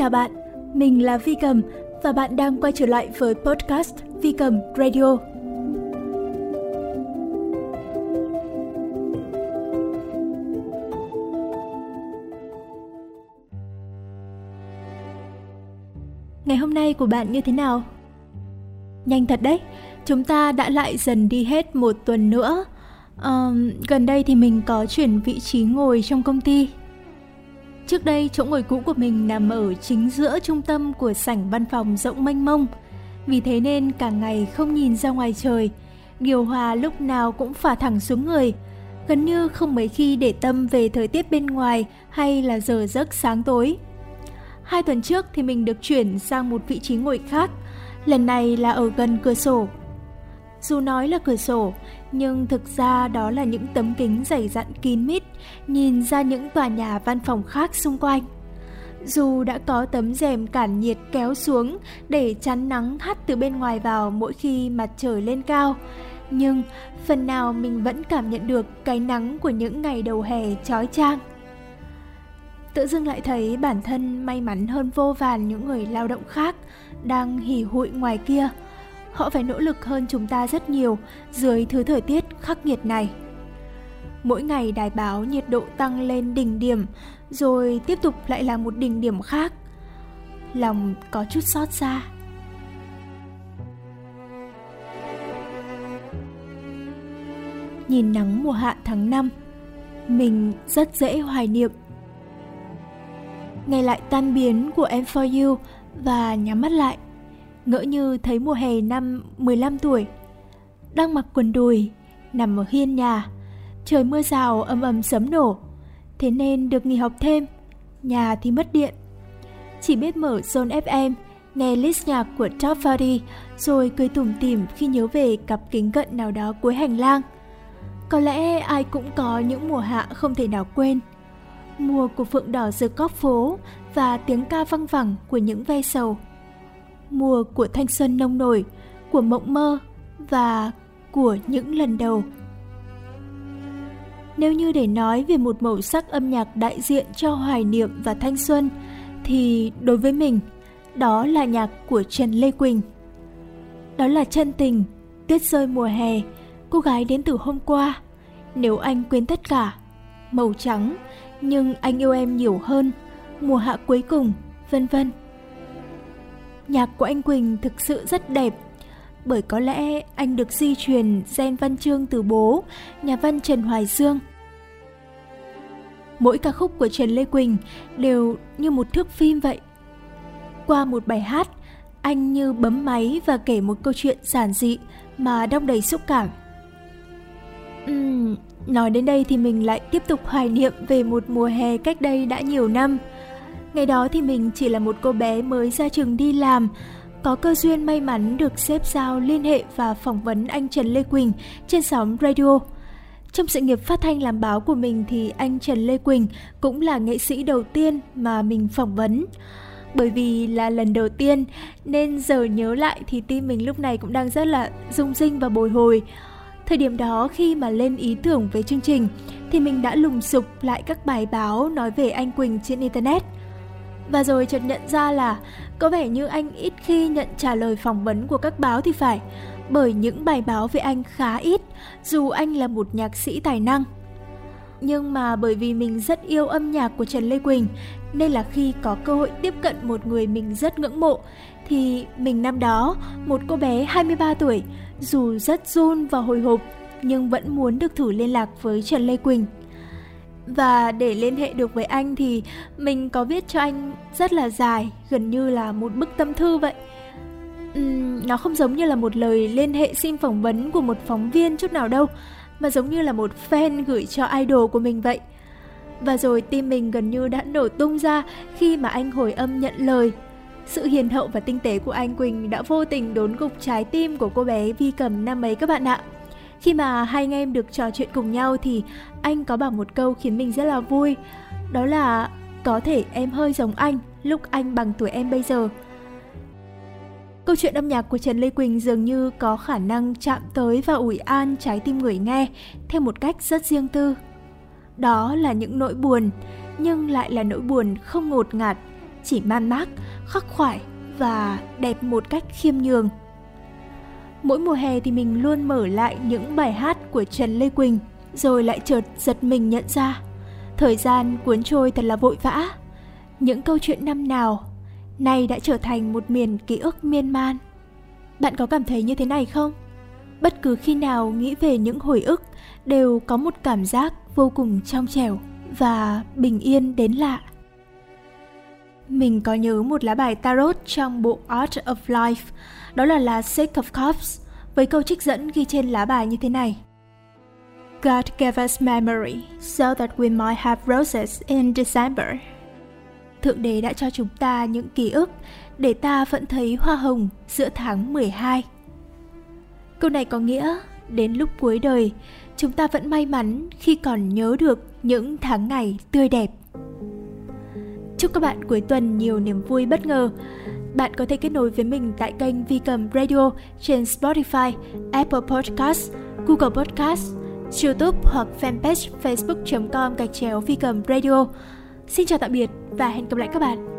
chào bạn, mình là Vi Cầm và bạn đang quay trở lại với podcast Vi Cầm Radio. Ngày hôm nay của bạn như thế nào? Nhanh thật đấy, chúng ta đã lại dần đi hết một tuần nữa. Um, gần đây thì mình có chuyển vị trí ngồi trong công ty Trước đây, chỗ ngồi cũ của mình nằm ở chính giữa trung tâm của sảnh văn phòng rộng mênh mông. Vì thế nên cả ngày không nhìn ra ngoài trời, điều hòa lúc nào cũng phả thẳng xuống người. Gần như không mấy khi để tâm về thời tiết bên ngoài hay là giờ giấc sáng tối. Hai tuần trước thì mình được chuyển sang một vị trí ngồi khác, lần này là ở gần cửa sổ. Dù nói là cửa sổ, nhưng thực ra đó là những tấm kính dày dặn kín mít, nhìn ra những tòa nhà văn phòng khác xung quanh. Dù đã có tấm rèm cản nhiệt kéo xuống để chắn nắng hắt từ bên ngoài vào mỗi khi mặt trời lên cao, nhưng phần nào mình vẫn cảm nhận được cái nắng của những ngày đầu hè chói chang. Tự dưng lại thấy bản thân may mắn hơn vô vàn những người lao động khác đang hỉ hụi ngoài kia, họ phải nỗ lực hơn chúng ta rất nhiều dưới thứ thời tiết khắc nghiệt này. Mỗi ngày đài báo nhiệt độ tăng lên đỉnh điểm, rồi tiếp tục lại là một đỉnh điểm khác. Lòng có chút xót xa. Nhìn nắng mùa hạ tháng 5, mình rất dễ hoài niệm. Ngày lại tan biến của em for you và nhắm mắt lại ngỡ như thấy mùa hè năm 15 tuổi. Đang mặc quần đùi, nằm ở hiên nhà, trời mưa rào ầm ầm sấm nổ, thế nên được nghỉ học thêm, nhà thì mất điện. Chỉ biết mở Zone FM, nghe list nhạc của Top 40 rồi cười tủm tỉm khi nhớ về cặp kính cận nào đó cuối hành lang. Có lẽ ai cũng có những mùa hạ không thể nào quên. Mùa của phượng đỏ rực góc phố và tiếng ca văng vẳng của những ve sầu mùa của thanh xuân nông nổi, của mộng mơ và của những lần đầu. Nếu như để nói về một màu sắc âm nhạc đại diện cho hoài niệm và thanh xuân, thì đối với mình, đó là nhạc của Trần Lê Quỳnh. Đó là chân tình, tuyết rơi mùa hè, cô gái đến từ hôm qua. Nếu anh quên tất cả, màu trắng, nhưng anh yêu em nhiều hơn, mùa hạ cuối cùng, vân vân. Nhạc của anh Quỳnh thực sự rất đẹp, bởi có lẽ anh được di truyền gen văn chương từ bố, nhà văn Trần Hoài Dương. Mỗi ca khúc của Trần Lê Quỳnh đều như một thước phim vậy. Qua một bài hát, anh như bấm máy và kể một câu chuyện giản dị mà đong đầy xúc cảm. Uhm, nói đến đây thì mình lại tiếp tục hoài niệm về một mùa hè cách đây đã nhiều năm – Ngày đó thì mình chỉ là một cô bé mới ra trường đi làm, có cơ duyên may mắn được xếp giao liên hệ và phỏng vấn anh Trần Lê Quỳnh trên sóng radio. Trong sự nghiệp phát thanh làm báo của mình thì anh Trần Lê Quỳnh cũng là nghệ sĩ đầu tiên mà mình phỏng vấn. Bởi vì là lần đầu tiên, nên giờ nhớ lại thì tim mình lúc này cũng đang rất là rung rinh và bồi hồi. Thời điểm đó khi mà lên ý tưởng về chương trình, thì mình đã lùng sục lại các bài báo nói về anh Quỳnh trên Internet – và rồi chợt nhận ra là có vẻ như anh ít khi nhận trả lời phỏng vấn của các báo thì phải, bởi những bài báo về anh khá ít, dù anh là một nhạc sĩ tài năng. Nhưng mà bởi vì mình rất yêu âm nhạc của Trần Lê Quỳnh, nên là khi có cơ hội tiếp cận một người mình rất ngưỡng mộ, thì mình năm đó, một cô bé 23 tuổi, dù rất run và hồi hộp, nhưng vẫn muốn được thử liên lạc với Trần Lê Quỳnh. Và để liên hệ được với anh thì mình có viết cho anh rất là dài, gần như là một bức tâm thư vậy. Uhm, nó không giống như là một lời liên hệ xin phỏng vấn của một phóng viên chút nào đâu, mà giống như là một fan gửi cho idol của mình vậy. Và rồi tim mình gần như đã nổ tung ra khi mà anh hồi âm nhận lời. Sự hiền hậu và tinh tế của anh Quỳnh đã vô tình đốn gục trái tim của cô bé Vi Cầm năm ấy các bạn ạ. Khi mà hai anh em được trò chuyện cùng nhau thì anh có bảo một câu khiến mình rất là vui. Đó là có thể em hơi giống anh lúc anh bằng tuổi em bây giờ. Câu chuyện âm nhạc của Trần Lê Quỳnh dường như có khả năng chạm tới và ủi an trái tim người nghe theo một cách rất riêng tư. Đó là những nỗi buồn, nhưng lại là nỗi buồn không ngột ngạt, chỉ man mác, khắc khoải và đẹp một cách khiêm nhường. Mỗi mùa hè thì mình luôn mở lại những bài hát của Trần Lê Quỳnh, rồi lại chợt giật mình nhận ra, thời gian cuốn trôi thật là vội vã. Những câu chuyện năm nào nay đã trở thành một miền ký ức miên man. Bạn có cảm thấy như thế này không? Bất cứ khi nào nghĩ về những hồi ức đều có một cảm giác vô cùng trong trẻo và bình yên đến lạ. Mình có nhớ một lá bài tarot trong bộ Art of Life, đó là lá Six of Cups, với câu trích dẫn ghi trên lá bài như thế này. God gave us memory so that we might have roses in December. Thượng Đế đã cho chúng ta những ký ức để ta vẫn thấy hoa hồng giữa tháng 12. Câu này có nghĩa đến lúc cuối đời, chúng ta vẫn may mắn khi còn nhớ được những tháng ngày tươi đẹp. Chúc các bạn cuối tuần nhiều niềm vui bất ngờ. Bạn có thể kết nối với mình tại kênh Vi Cầm Radio trên Spotify, Apple Podcast, Google Podcast, YouTube hoặc fanpage facebook.com gạch chéo Vi Cầm Radio. Xin chào tạm biệt và hẹn gặp lại các bạn